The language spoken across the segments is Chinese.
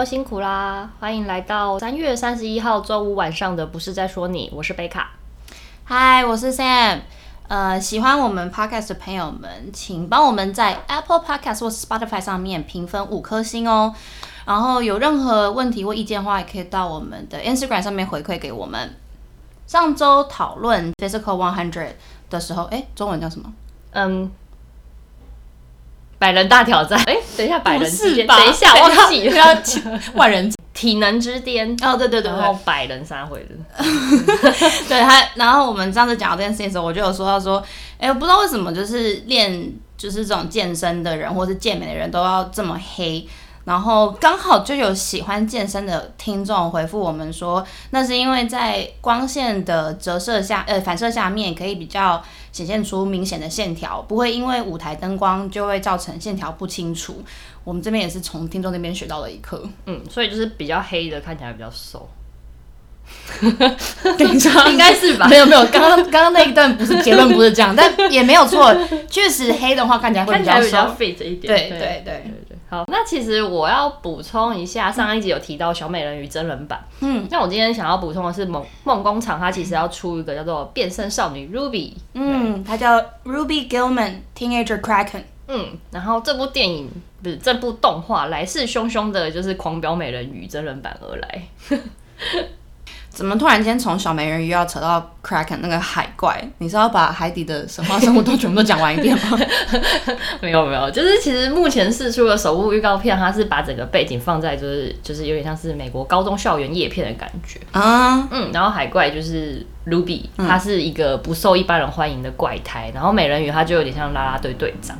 周辛苦啦！欢迎来到三月三十一号周五晚上的《不是在说你》，我是贝卡。嗨，我是 Sam。呃，喜欢我们 Podcast 的朋友们，请帮我们在 Apple Podcast 或 Spotify 上面评分五颗星哦。然后有任何问题或意见的话，也可以到我们的 Instagram 上面回馈给我们。上周讨论 Physical One Hundred 的时候，哎，中文叫什么？嗯。百人大挑战，哎、欸，等一下，百人等一下，忘记了，要万人体能之巅。哦，对对对，然后百人三回的，对他，然后我们上次讲到这件事情的时候，我就有说到说，哎、欸，我不知道为什么就是练就是这种健身的人或是健美的人都要这么黑。然后刚好就有喜欢健身的听众回复我们说，那是因为在光线的折射下，呃，反射下面可以比较显现出明显的线条，不会因为舞台灯光就会造成线条不清楚。我们这边也是从听众那边学到了一课，嗯，所以就是比较黑的看起来比较瘦。等一下，应该是吧？没有没有，刚刚刚刚那一段不是结论不是这样，但也没有错，确实黑的话看起来会比较瘦，比较 fit 一点。对对对对对。好，那其实我要补充一下，上一集有提到小美人鱼真人版，嗯，那我今天想要补充的是梦梦工厂，它其实要出一个叫做变身少女 Ruby，嗯，它叫 Ruby Gillman Teenager Kraken，嗯，然后这部电影不是这部动画来势汹汹的，就是狂飙美人鱼真人版而来。怎么突然间从小美人鱼要扯到 Kraken 那个海怪？你是要把海底的神话生物都全部都讲完一遍吗？没有没有，就是其实目前试出的首部预告片，它是把整个背景放在就是就是有点像是美国高中校园叶片的感觉啊，嗯，然后海怪就是 Ruby，它是一个不受一般人欢迎的怪胎，然后美人鱼它就有点像啦啦队队长。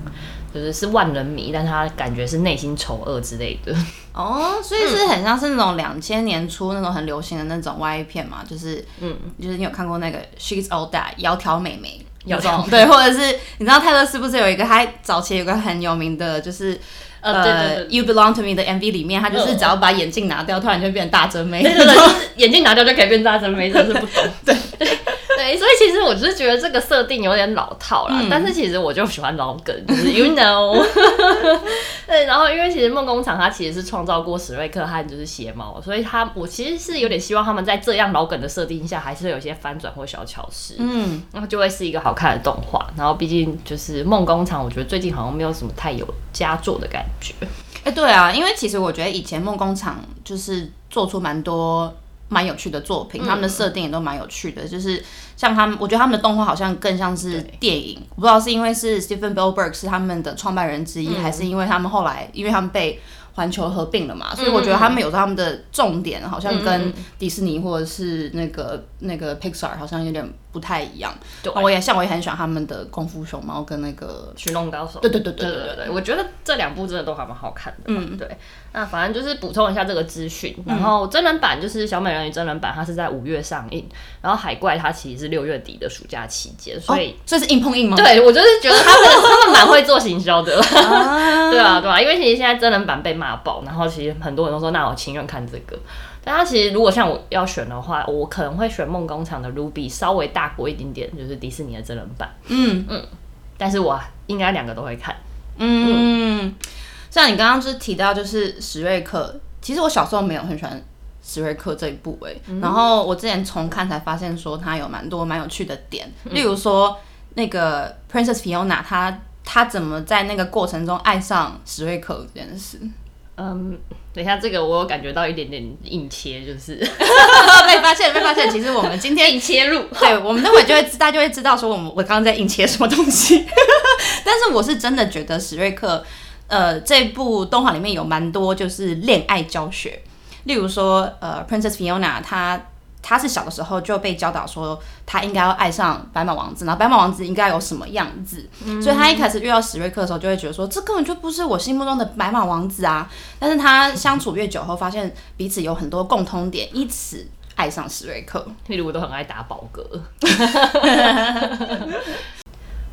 就是是万人迷，但他感觉是内心丑恶之类的哦，所以是很像是那种两千年初那种很流行的那种 Y 片嘛，就是嗯，就是你有看过那个 She's All That 窈窕美眉有种。对，或者是你知道泰勒是不是有一个他早期有个很有名的，就是呃，You Belong to Me 的 MV 里面，他就是只要把眼镜拿掉，突然就变大真妹，对对对，眼镜拿掉就可以变大真妹，真是不懂。对。对，所以其实我就是觉得这个设定有点老套啦，嗯、但是其实我就喜欢老梗，就是 you know。对，然后因为其实梦工厂它其实是创造过史瑞克和就是邪猫，所以他我其实是有点希望他们在这样老梗的设定下，还是有一些翻转或小巧思，嗯，然后就会是一个好看的动画。然后毕竟就是梦工厂，我觉得最近好像没有什么太有佳作的感觉。哎、欸，对啊，因为其实我觉得以前梦工厂就是做出蛮多。蛮有趣的作品，他们的设定也都蛮有趣的，嗯、就是像他们，我觉得他们的动画好像更像是电影，我不知道是因为是 Stephen Spielberg 是他们的创办人之一，嗯、还是因为他们后来，因为他们被。环球合并了嘛，所以我觉得他们有他们的重点好像跟迪士尼或者是那个那个 Pixar 好像有点不太一样。对，我也像我也很喜欢他们的功夫熊猫跟那个寻龙高手。对对对对对对，我觉得这两部真的都还蛮好看的。嗯，对。那反正就是补充一下这个资讯，然后真人版就是小美人鱼真人版，它是在五月上映，然后海怪它其实是六月底的暑假期间，所以这是硬碰硬吗？对，我就是觉得他们 他们蛮会做行销的。对啊对啊，因为其实现在真人版被骂爆，然后其实很多人都说，那我情愿看这个。但他其实如果像我要选的话，我可能会选梦工厂的 Ruby，稍微大过一点点，就是迪士尼的真人版。嗯。嗯，但是我应该两个都会看。嗯，嗯像你刚刚就是提到就是史瑞克，其实我小时候没有很喜欢史瑞克这一部诶、欸，嗯、然后我之前重看才发现说他有蛮多蛮有趣的点，例如说那个 Princess Fiona，她她怎么在那个过程中爱上史瑞克这件事。嗯，等一下，这个我有感觉到一点点硬切，就是 被发现，被发现。其实我们今天 硬切入，对，我们那会就会大家就会知道说我们我刚刚在硬切什么东西。但是我是真的觉得史瑞克，呃，这部动画里面有蛮多就是恋爱教学，例如说呃，Princess Fiona 她。他是小的时候就被教导说，他应该要爱上白马王子，然后白马王子应该有什么样子，嗯、所以他一开始遇到史瑞克的时候，就会觉得说，这根本就不是我心目中的白马王子啊。但是他相处越久后，发现彼此有很多共通点，因此爱上史瑞克。例如，我都很爱打宝格。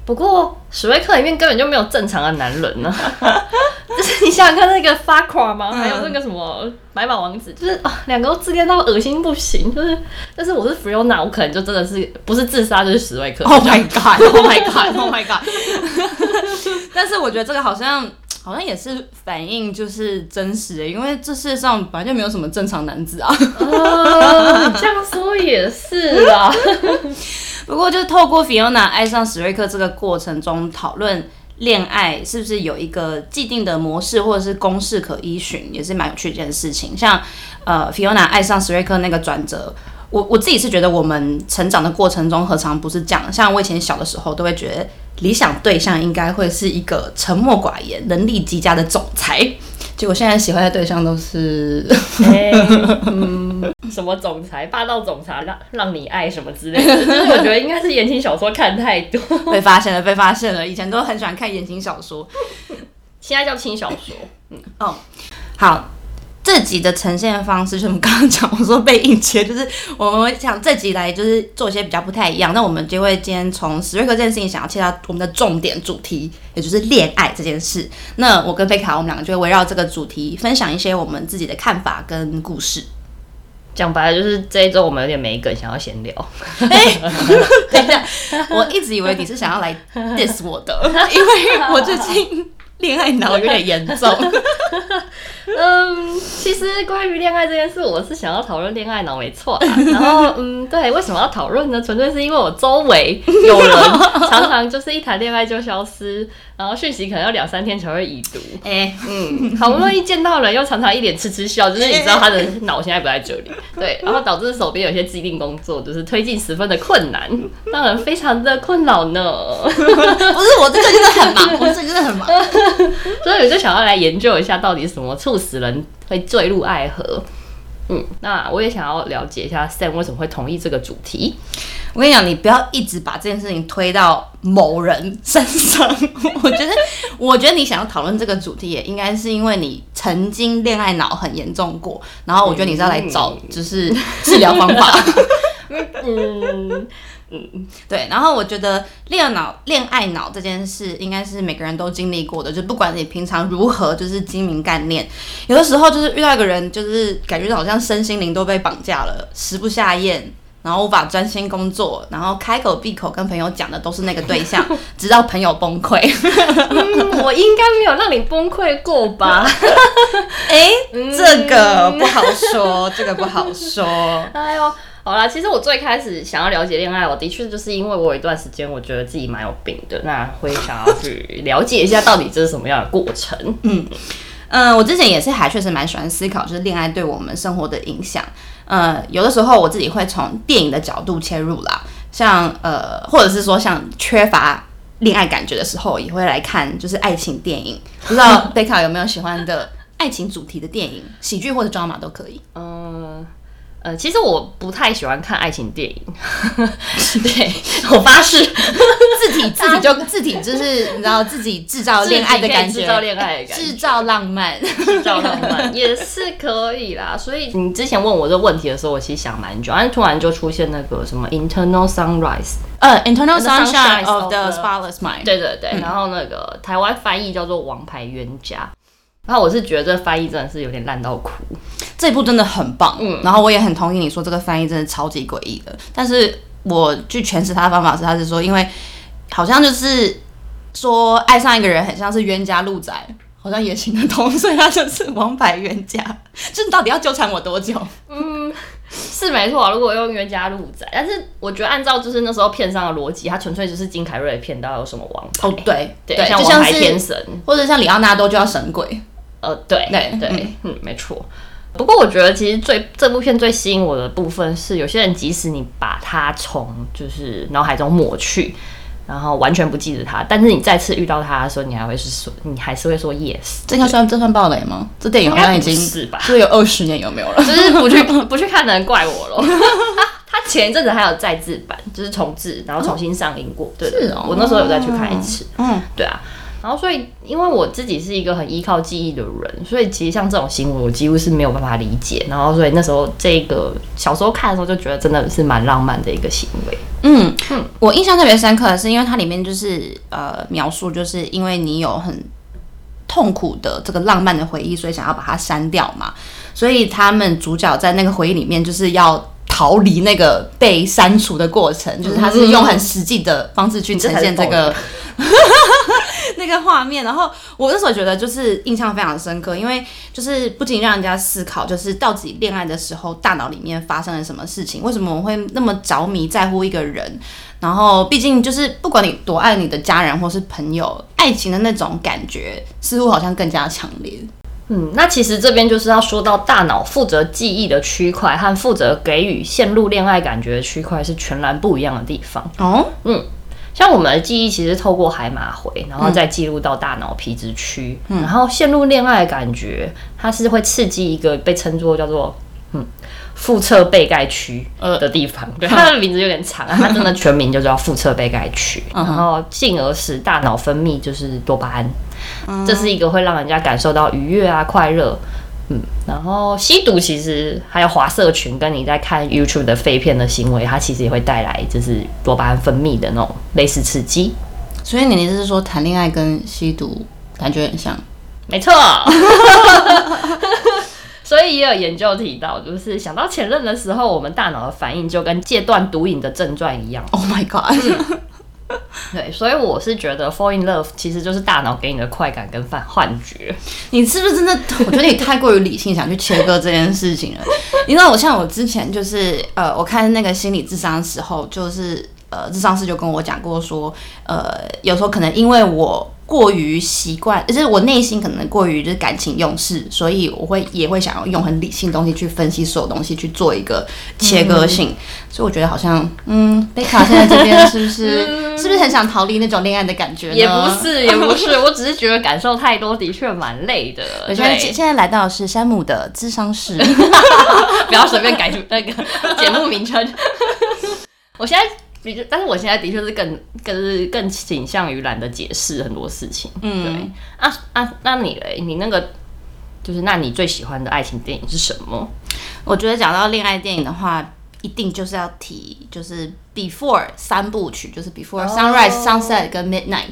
不过史瑞克里面根本就没有正常的男人呢、啊。就是你想想看那个 Farquaad 吗？还有那个什么白马王子，就是啊，两个都自恋到恶心不行。就是，但是我是 Fiona，我可能就真的是不是自杀就是史瑞克。Oh my god! Oh my god! Oh my god! 但是我觉得这个好像。好像也是反映就是真实的，因为这世界上本来就没有什么正常男子啊。哦，这样说也是啦。不过就是透过 Fiona 爱上史瑞克这个过程中讨论恋爱是不是有一个既定的模式或者是公式可依循，也是蛮有趣的一件事情。像呃 Fiona 爱上史瑞克那个转折。我我自己是觉得，我们成长的过程中，何尝不是这样？像我以前小的时候，都会觉得理想对象应该会是一个沉默寡言、能力极佳的总裁。结果现在喜欢的对象都是，欸、嗯，什么总裁、霸道总裁，让让你爱什么之类的。就是我觉得应该是言情小说看太多，被发现了，被发现了。以前都很喜欢看言情小说，现在叫轻小说。嗯，哦，好。这集的呈现方式，就是我们刚刚讲，我说被硬切，就是我们会想这集来就是做一些比较不太一样。那我们就会今天从史瑞克这件事情，想要切到我们的重点主题，也就是恋爱这件事。那我跟贝卡，我们两个就会围绕这个主题分享一些我们自己的看法跟故事。讲白了，就是这一周我们有点没梗，想要闲聊。哎、欸，等一下，我一直以为你是想要来 diss 我的，因为我最近恋爱脑有点严重。嗯，其实关于恋爱这件事，我是想要讨论恋爱脑，没错。然后，嗯，对，为什么要讨论呢？纯粹是因为我周围有人 常常就是一谈恋爱就消失，然后讯息可能要两三天才会已读。哎、欸，嗯，好不容易见到人，又常常一脸痴痴笑，就是你知道他的脑现在不在这里。对，然后导致手边有些既定工作就是推进十分的困难，让人非常的困扰呢。不是我这个真的很忙，我这个真的很忙，所以我就想要来研究一下到底什么促使人会坠入爱河。嗯，那我也想要了解一下 Sam 为什么会同意这个主题。我跟你讲，你不要一直把这件事情推到某人身上。我觉得，我觉得你想要讨论这个主题，也应该是因为你曾经恋爱脑很严重过。然后，我觉得你是要来找就是治疗方法。嗯。嗯，对，然后我觉得恋爱脑、恋爱脑这件事，应该是每个人都经历过的。就不管你平常如何，就是精明干练，有的时候就是遇到一个人，就是感觉好像身心灵都被绑架了，食不下咽，然后无法专心工作，然后开口闭口跟朋友讲的都是那个对象，直到朋友崩溃。嗯，我应该没有让你崩溃过吧？哎，这个不好说，这个不好说。哎呦。好啦，其实我最开始想要了解恋爱，我的确就是因为我有一段时间我觉得自己蛮有病的，那会想要去了解一下到底这是什么样的过程。嗯嗯、呃，我之前也是还确实蛮喜欢思考，就是恋爱对我们生活的影响。呃，有的时候我自己会从电影的角度切入啦，像呃，或者是说像缺乏恋爱感觉的时候，也会来看就是爱情电影。不知道 贝卡有没有喜欢的爱情主题的电影，喜剧或者 drama 都可以。嗯。呃，其实我不太喜欢看爱情电影，对，我发誓，自体自体就自体就是你知道自己制造恋爱的感觉，制造恋爱的感觉，制造浪漫，制造浪漫也是可以啦。所以你之前问我这个问题的时候，我其实想蛮久，但是突然就出现那个什么 Internal Sunrise，呃，Internal Sunshine of the Spotless Mind，对对对，然后那个台湾翻译叫做《王牌冤家》。然后我是觉得这翻译真的是有点烂到哭，这部真的很棒，嗯，然后我也很同意你说这个翻译真的超级诡异的。但是我去诠释他的方法是，他是说，因为好像就是说爱上一个人很像是冤家路窄，好像也行得通，所以他就是王牌冤家。就你到底要纠缠我多久？嗯，是没错。如果用冤家路窄，但是我觉得按照就是那时候片商的逻辑，他纯粹就是金凯瑞的片，到有什么王牌？哦，对对，对像王牌天神，或者像里奥纳多就要神鬼。呃，对对对，嗯，嗯，没错。不过我觉得其实最这部片最吸引我的部分是，有些人即使你把它从就是脑海中抹去，然后完全不记得它，但是你再次遇到它的时候，你还会是说，你还是会说 yes。这应算这算暴雷吗？这电影好像已经是吧，这有二十年有没有了？就是 不去不去看的人怪我了。他前一阵子还有再制版，就是重制，然后重新上映过。对，是哦，我那时候有再去看一次。嗯，对啊。然后，所以因为我自己是一个很依靠记忆的人，所以其实像这种行为，我几乎是没有办法理解。然后，所以那时候这个小时候看的时候，就觉得真的是蛮浪漫的一个行为。嗯嗯，我印象特别深刻的是，因为它里面就是呃描述，就是因为你有很痛苦的这个浪漫的回忆，所以想要把它删掉嘛。所以他们主角在那个回忆里面，就是要逃离那个被删除的过程，就是他是用很实际的方式去呈现这个。那个画面。然后我那时候觉得就是印象非常深刻，因为就是不仅让人家思考，就是到底恋爱的时候大脑里面发生了什么事情，为什么我们会那么着迷在乎一个人？然后毕竟就是不管你多爱你的家人或是朋友，爱情的那种感觉似乎好像更加强烈。嗯，那其实这边就是要说到大脑负责记忆的区块和负责给予陷入恋爱感觉的区块是全然不一样的地方。哦，嗯，像我们的记忆其实透过海马回，然后再记录到大脑皮质区，嗯、然后陷入恋爱的感觉，它是会刺激一个被称作叫做嗯腹侧被盖区的地方。呃、对，它的名字有点长啊，它真的全名就叫腹侧被盖区，然后进而使大脑分泌就是多巴胺。这是一个会让人家感受到愉悦啊、快乐，嗯，然后吸毒其实还有滑社群，跟你在看 YouTube 的废片的行为，它其实也会带来就是多巴胺分泌的那种类似刺激。所以你的意思是说，谈恋爱跟吸毒感觉很像？没错。所以也有研究提到，就是想到前任的时候，我们大脑的反应就跟戒断毒瘾的症状一样。Oh my god！对，所以我是觉得 fall in love 其实就是大脑给你的快感跟幻幻觉。你是不是真的？我觉得你太过于理性，想去切割这件事情了。你知道，我像我之前就是呃，我看那个心理智商的时候，就是呃，智商师就跟我讲过说，呃，有时候可能因为我。过于习惯，就是我内心可能过于就是感情用事，所以我会也会想要用很理性的东西去分析所有东西，去做一个切割性。嗯、所以我觉得好像，嗯，贝卡现在这边是不是、嗯、是不是很想逃离那种恋爱的感觉呢？也不是，也不是，我只是觉得感受太多，的确蛮累的。我现在现在来到的是山姆的智商室，不要随便改那个节目名称。我现在。但是我现在的确是更更是更倾向于懒得解释很多事情。嗯，对啊啊，那你嘞？你那个就是，那你最喜欢的爱情电影是什么？我觉得讲到恋爱电影的话，一定就是要提就是 Before 三部曲，就是 Before Sunrise、oh、Sunset 跟 Midnight。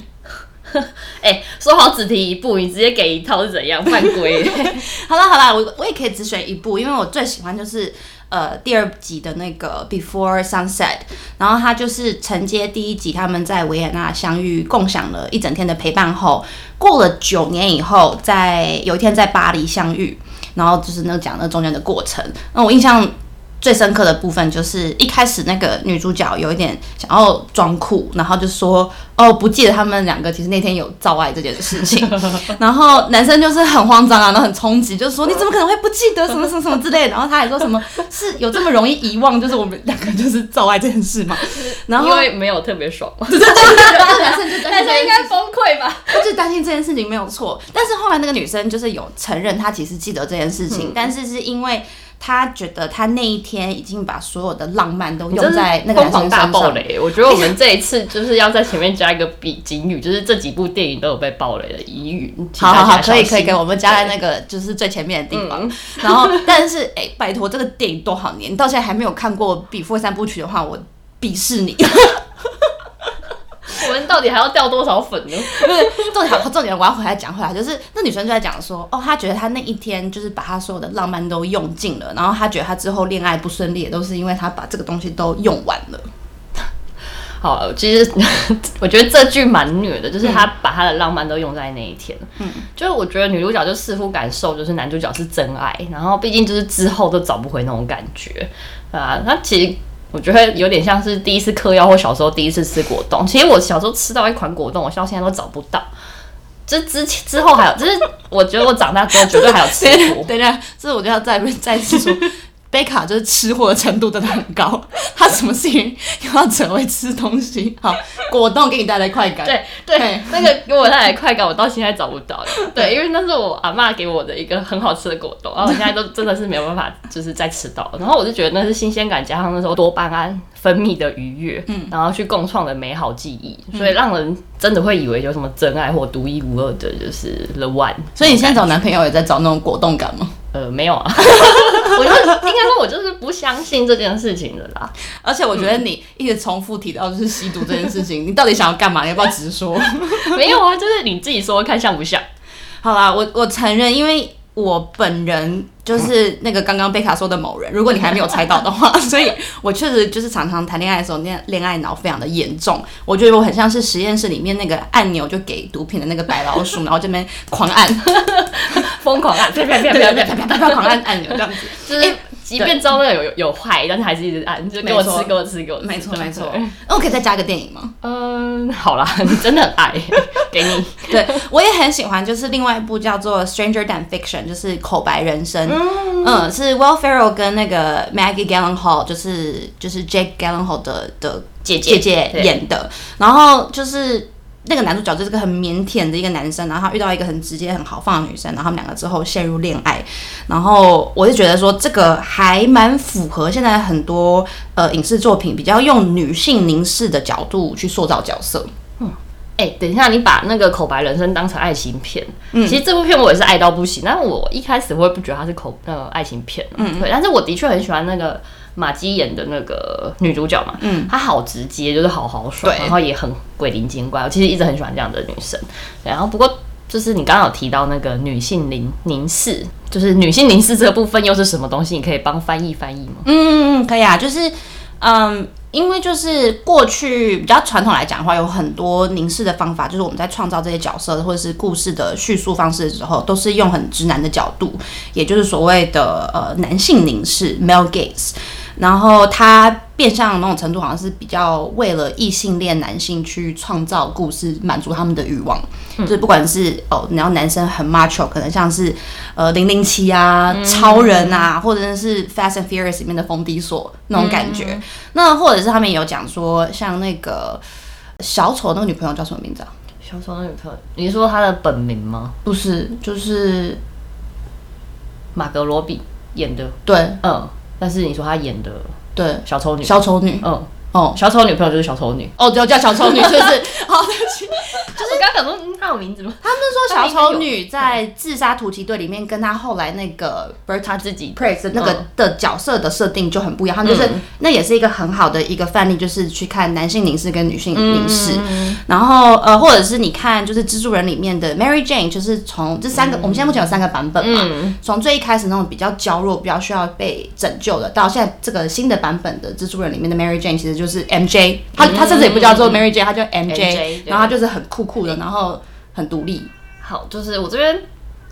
哎、欸，说好只提一部，你直接给一套是怎样犯规？好了好了，我我也可以只选一部，因为我最喜欢就是。呃，第二集的那个 Before Sunset，然后他就是承接第一集，他们在维也纳相遇，共享了一整天的陪伴后，过了九年以后，在有一天在巴黎相遇，然后就是那讲那中间的过程，那我印象。最深刻的部分就是一开始那个女主角有一点想要装酷，然后就说哦，不记得他们两个其实那天有造爱这件事情，然后男生就是很慌张啊，然后很冲击，就是说你怎么可能会不记得什么什么什么之类的，然后他还说什么是有这么容易遗忘，就是我们两个就是造爱这件事嘛，然后因为没有特别爽，对 对对，男生就男生应该崩溃吧，他就担心这件事情没有错，但是后来那个女生就是有承认她其实记得这件事情，嗯、但是是因为。他觉得他那一天已经把所有的浪漫都用在那个男生身上。我觉得我们这一次就是要在前面加一个比警语，就是这几部电影都有被爆雷的疑云。好好好，可以可以给我们加在那个就是最前面的地方。对然后，但是哎、欸，拜托，这个电影多少年，你到现在还没有看过《Before 三部曲》的话，我鄙视你。我们到底还要掉多少粉呢？对，重点重点，我要回来讲回来，就是那女生就在讲说，哦，她觉得她那一天就是把她所有的浪漫都用尽了，然后她觉得她之后恋爱不顺利，也都是因为她把这个东西都用完了。好，其实我觉得这句蛮虐的，就是她把她的浪漫都用在那一天。嗯，就是我觉得女主角就似乎感受就是男主角是真爱，然后毕竟就是之后都找不回那种感觉啊。那其实。我觉得有点像是第一次嗑药或小时候第一次吃果冻。其实我小时候吃到一款果冻，我到现在都找不到。这之前之后还有，就是我觉得我长大之后绝对还有吃 过。等一下，这我就要再再次说。贝卡就是吃货的程度真的很高，他什么事情要成为吃东西？好，果冻给你带来快感。对对，对那个给我带来快感，我到现在找不到。对，因为那是我阿妈给我的一个很好吃的果冻，然后我现在都 真的是没有办法，就是再吃到。然后我就觉得那是新鲜感加上那时候多巴胺分泌的愉悦，嗯，然后去共创的美好记忆，所以让人真的会以为有什么真爱或独一无二的，就是 the one。所以你现在找男朋友也在找那种果冻感吗？呃，没有啊，我就应该说，我就是不相信这件事情的啦。而且我觉得你一直重复提到就是吸毒这件事情，你到底想要干嘛？你要不要直说？没有啊，就是你自己说看像不像？好啦，我我承认，因为我本人就是那个刚刚贝卡说的某人如果你还没有猜到的话 所以我确实就是常常谈恋爱的时候恋恋爱脑非常的严重。我觉得我很像是实验室里面那个按钮就给毒品的那个白老鼠然后这边狂按。疯狂按别别别别别狂按按钮这样子就是即便知道那个有有有坏，但是还是一直按，就给我吃，给我吃，给我吃。没错没错。那我可以再加个电影吗？嗯，好啦，你真的很爱，给你。对，我也很喜欢，就是另外一部叫做《Stranger Than Fiction》，就是口白人生。嗯，嗯，是 Will Ferrell 跟那个 Maggie Gyllenhaal，就是就是 Jake Gyllenhaal 的的姐姐姐姐演的。然后就是。那个男主角就是个很腼腆的一个男生，然后他遇到一个很直接、很豪放的女生，然后他们两个之后陷入恋爱。然后我就觉得说，这个还蛮符合现在很多呃影视作品比较用女性凝视的角度去塑造角色。嗯，哎、欸，等一下，你把那个口白人生当成爱情片，嗯，其实这部片我也是爱到不行。但是我一开始我也不觉得它是口那个爱情片，嗯，对。但是我的确很喜欢那个。玛姬演的那个女主角嘛，嗯，她好直接，就是好豪爽，然后也很鬼灵精怪。我其实一直很喜欢这样的女生。然后不过就是你刚刚有提到那个女性凝凝视，就是女性凝视这个部分又是什么东西？你可以帮翻译翻译吗？嗯嗯嗯，可以啊。就是嗯，因为就是过去比较传统来讲的话，有很多凝视的方法，就是我们在创造这些角色或者是故事的叙述方式的时候，都是用很直男的角度，也就是所谓的呃男性凝视 （male gaze）。然后他变相的某种程度，好像是比较为了异性恋男性去创造故事，满足他们的欲望。嗯、就是不管是哦，然后男生很 macho，可能像是呃零零七啊、嗯、超人啊，或者是 Fast and Furious 里面的冯迪索那种感觉。嗯、那或者是他们也有讲说，像那个小丑那个女朋友叫什么名字啊？小丑那个女朋友，你说他的本名吗？不是，就是马格罗比演的。对，嗯。但是你说她演的对。小丑女，小丑女，嗯。哦，小丑女朋友就是小丑女哦，叫叫小丑女，是不是？好，对不起，就 是我刚刚讲说她有名字吗？他们说小丑女在自杀突击队里面，跟她后来那个不是她自己 praise 那个的角色的设定就很不一样。他们就是那也是一个很好的一个范例，就是去看男性凝视跟女性凝视。然后呃，或者是你看就是蜘蛛人里面的 Mary Jane，就是从这三个我们现在目前有三个版本嘛，从最一开始那种比较娇弱、比较需要被拯救的，到现在这个新的版本的蜘蛛人里面的 Mary Jane，其实就。就是 M J，他他甚至也不叫做 Mary J，他叫 M J，然后他就是很酷酷的，然后很独立。好，就是我这边，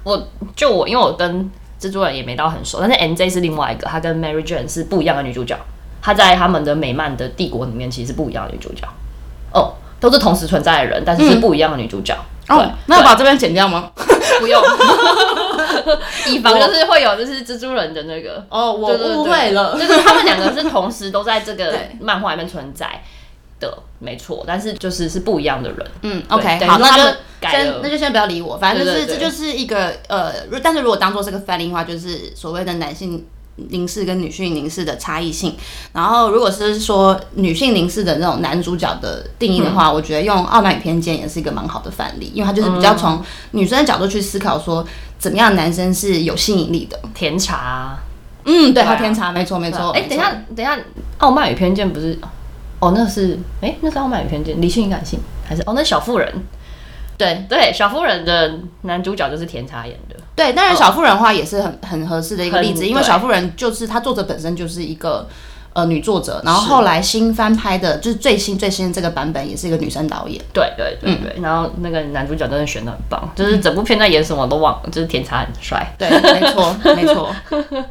我就我，因为我跟蜘蛛人也没到很熟，但是 M J 是另外一个，他跟 Mary Jane 是不一样的女主角。她在他们的美漫的帝国里面，其实是不一样的女主角。哦，都是同时存在的人，但是是不一样的女主角。嗯、哦，那要把这边剪掉吗？不用，以防就是会有就是蜘蛛人的那个。哦，我误会了，就是他们两个是同时都在这个漫画里面存在的，没错，但是就是是不一样的人。嗯，OK，好，那就先那就先不要理我，反正就是这就是一个呃，但是如果当做是个范例的话，就是所谓的男性。凝视跟女性凝视的差异性，然后如果是说女性凝视的那种男主角的定义的话，嗯、我觉得用《傲慢与偏见》也是一个蛮好的范例，因为他就是比较从女生的角度去思考，说怎么样男生是有吸引力的。甜茶，嗯，对，他甜茶，没错没错。哎，等一下，等一下，《傲慢与偏见》不是？哦，那是哎，那是《傲慢与偏见》，理性与感性还是？哦，那小妇人。对对，小妇人的男主角就是甜茶演的。对，当然小妇人的话也是很很合适的一个例子，因为小妇人就是她作者本身就是一个呃女作者，然后后来新翻拍的，就是最新最新的这个版本也是一个女生导演。对对对对，然后那个男主角真的选的很棒，就是整部片在演什么都忘了，就是甜茶很帅。对，没错没错。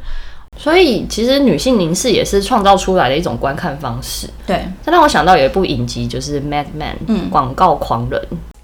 所以其实女性凝视也是创造出来的一种观看方式。对，这让我想到有一部影集，就是《Mad Men》，嗯，广告狂人。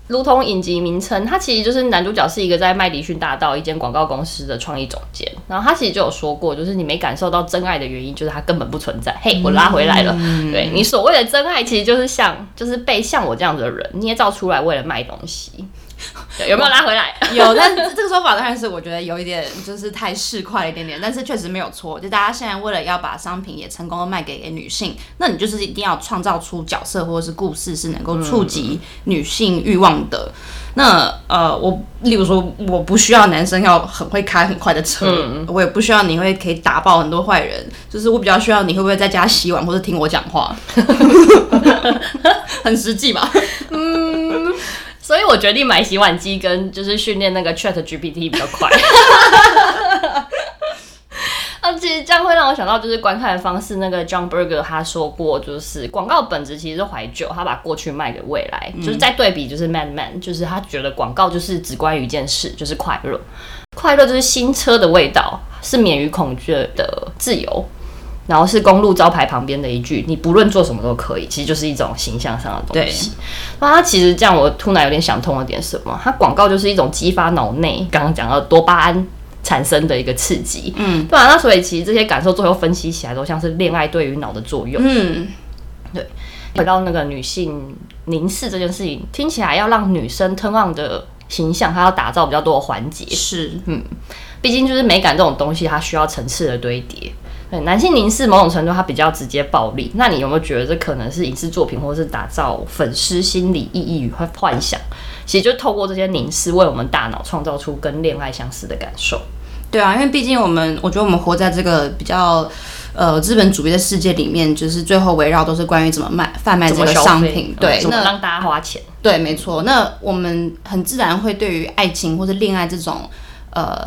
如同影集名称，它其实就是男主角是一个在麦迪逊大道一间广告公司的创意总监。然后他其实就有说过，就是你没感受到真爱的原因，就是他根本不存在。嘿，我拉回来了。嗯、对，你所谓的真爱，其实就是像，就是被像我这样子的人捏造出来，为了卖东西。对，有没有拉回来？有，但这个说法当然是我觉得有一点就是太市侩了一点点，但是确实没有错。就大家现在为了要把商品也成功的卖给给女性，那你就是一定要创造出角色或者是故事是能够触及女性欲望的。嗯、那呃，我例如说，我不需要男生要很会开很快的车，嗯、我也不需要你会可以打爆很多坏人，就是我比较需要你会不会在家洗碗或者听我讲话，很实际吧？嗯。所以我决定买洗碗机跟就是训练那个 Chat GPT 比较快。那其实这样会让我想到，就是观看的方式。那个 John Berger 他说过，就是广告本质其实是怀旧，他把过去卖给未来，嗯、就是在对比，就是 Mad Men，就是他觉得广告就是只关于一件事，就是快乐，快乐就是新车的味道，是免于恐惧的自由，然后是公路招牌旁边的一句，你不论做什么都可以，其实就是一种形象上的东西。那它其实这样，我突然有点想通了点什么，它广告就是一种激发脑内刚刚讲到多巴胺。产生的一个刺激，嗯，对啊，那所以其实这些感受最后分析起来都像是恋爱对于脑的作用，嗯，对。回到那个女性凝视这件事情，听起来要让女生 turn on 的形象，它要打造比较多的环节，是，嗯，毕竟就是美感这种东西，它需要层次的堆叠。对，男性凝视某种程度它比较直接暴力，那你有没有觉得这可能是影视作品，或者是打造粉丝心理意义与幻想？其实就透过这些凝视，为我们大脑创造出跟恋爱相似的感受。对啊，因为毕竟我们，我觉得我们活在这个比较呃资本主义的世界里面，就是最后围绕都是关于怎么卖贩卖这个商品，对，怎么让大家花钱？对，没错。那我们很自然会对于爱情或者恋爱这种呃。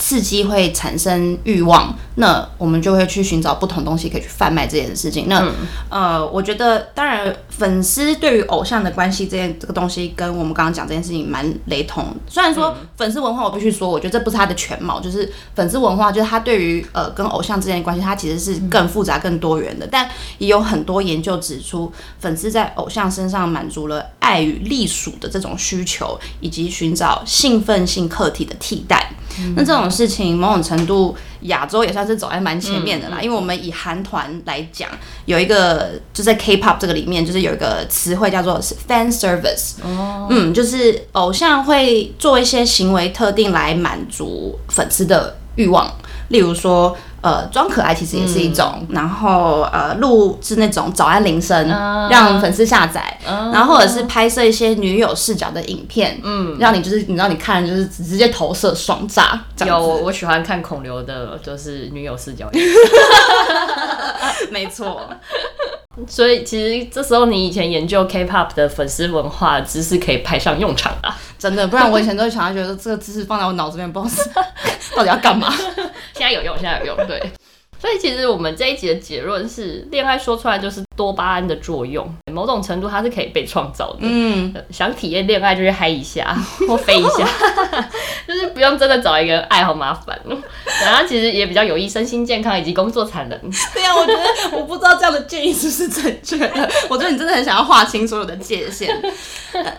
刺激会产生欲望，那我们就会去寻找不同东西可以去贩卖这件事情。那、嗯、呃，我觉得当然粉丝对于偶像的关系这件这个东西跟我们刚刚讲这件事情蛮雷同。虽然说粉丝文化，我必须说，我觉得这不是它的全貌，就是粉丝文化就是它对于呃跟偶像之间的关系，它其实是更复杂、更多元的。但也有很多研究指出，粉丝在偶像身上满足了爱与隶属的这种需求，以及寻找兴奋性客体的替代。那这种事情，某种程度亚洲也算是走在蛮前面的啦。嗯、因为我们以韩团来讲，有一个就在 K-pop 这个里面，就是有一个词汇叫做 fan service。哦，嗯，就是偶像会做一些行为特定来满足粉丝的欲望，例如说。呃，装可爱其实也是一种，嗯、然后呃，录制那种早安铃声，啊、让粉丝下载，啊、然后或者是拍摄一些女友视角的影片，嗯，让你就是你让你看就是直接投射爽炸。有，我喜欢看孔刘的，就是女友视角，没错。所以其实这时候你以前研究 K-pop 的粉丝文化知识可以派上用场啊，真的，不然我以前都会想要觉得这个知识放在我脑子里面，不知道 到底要干嘛。现在有用，现在有用，对。所以其实我们这一集的结论是，恋爱说出来就是多巴胺的作用，某种程度它是可以被创造的。嗯，想体验恋爱就去嗨一下 或飞一下，就是不用真的找一个人爱，好麻烦哦。然后其实也比较有益身心健康以及工作产能。对呀，我觉得我不知道这样的建议是不是正确的。我觉得你真的很想要划清所有的界限。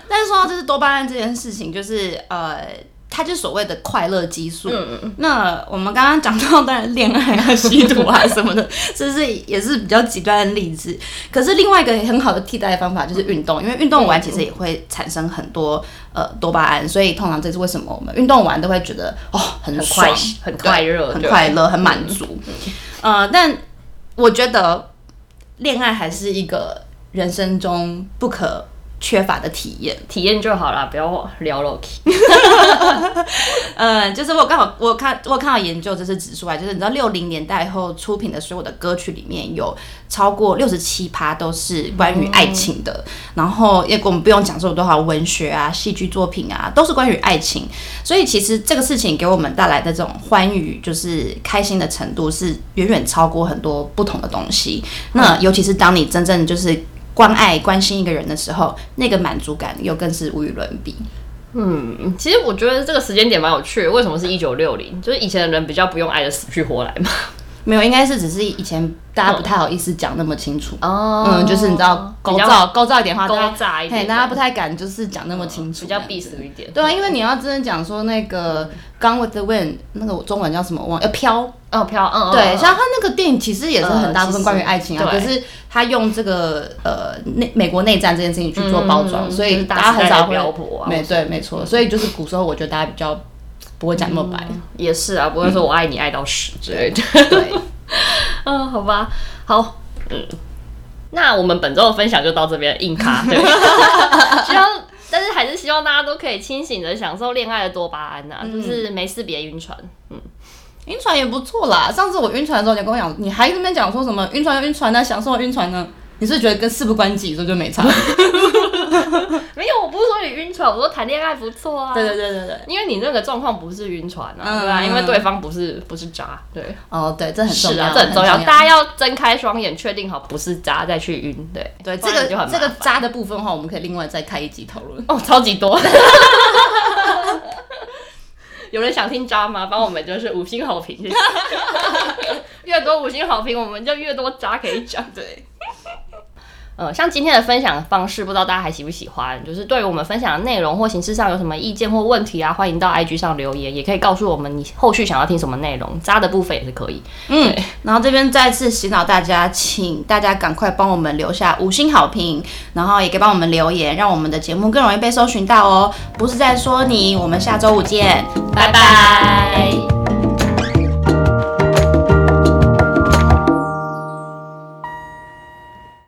但是说到就是多巴胺这件事情，就是呃。它就是所谓的快乐激素。嗯、那我们刚刚讲到，当然恋爱啊、吸毒啊什么的，这是也是比较极端的例子。可是另外一个很好的替代方法就是运动，因为运动完其实也会产生很多呃多巴胺，所以通常这是为什么我们运动完都会觉得哦很爽、很快乐、很快乐、很满足。呃，但我觉得恋爱还是一个人生中不可。缺乏的体验，体验就好了，不要聊了。嗯，就是我刚好我看我看到研究，就是指出来，就是你知道六零年代后出品的所有的歌曲里面有超过六十七趴都是关于爱情的，嗯、然后也我们不用讲说多少文学啊、戏剧作品啊，都是关于爱情。所以其实这个事情给我们带来的这种欢愉，就是开心的程度，是远远超过很多不同的东西。那尤其是当你真正就是。关爱、关心一个人的时候，那个满足感又更是无与伦比。嗯，其实我觉得这个时间点蛮有趣的。为什么是一九六零？就是以前的人比较不用爱的死去活来嘛。没有，应该是只是以前大家不太好意思讲那么清楚。哦，嗯，就是你知道高照高照一点话，高炸一点，大家不太敢就是讲那么清楚，比较避俗一点。对啊，因为你要真的讲说那个《Gone with the Wind》，那个中文叫什么？忘了，要飘哦飘，嗯对，像他那个电影其实也是很大部分关于爱情啊，可是他用这个呃内美国内战这件事情去做包装，所以大家很少会。没对，没错，所以就是古时候我觉得大家比较。不会讲那么白，嗯，也是啊，不会说我爱你爱到死之类的。对，嗯，好吧，好，嗯，那我们本周的分享就到这边，硬卡。对，希望，但是还是希望大家都可以清醒的享受恋爱的多巴胺呐，啊，嗯，就是没事别晕船，嗯，晕船也不错啦。上次我晕船的时候，你跟我讲，你还在那边讲说什么晕船就晕船呢，享受晕船呢？你是，是觉得跟事不关己，所以就没差。没有，我不是说你晕船，我说谈恋爱不错啊。对对对对对，因为你那个状况不是晕船啊，对吧、啊？因为对方不是不是渣，对。哦，对，这很重要，这很重要，大家要睁开双眼，确定好不是渣再去晕。对对，这个这个渣的部分的话，我们可以另外再开一集讨论。哦，超级多。有人想听渣吗？帮我们就是五星好评，越多五星好评，我们就越多渣可以讲。对。呃，像今天的分享方式，不知道大家还喜不喜欢？就是对于我们分享的内容或形式上有什么意见或问题啊，欢迎到 IG 上留言，也可以告诉我们你后续想要听什么内容，渣的部分也是可以。嗯，然后这边再次洗脑大家，请大家赶快帮我们留下五星好评，然后也可以帮我们留言，让我们的节目更容易被搜寻到哦。不是在说你，我们下周五见，拜拜。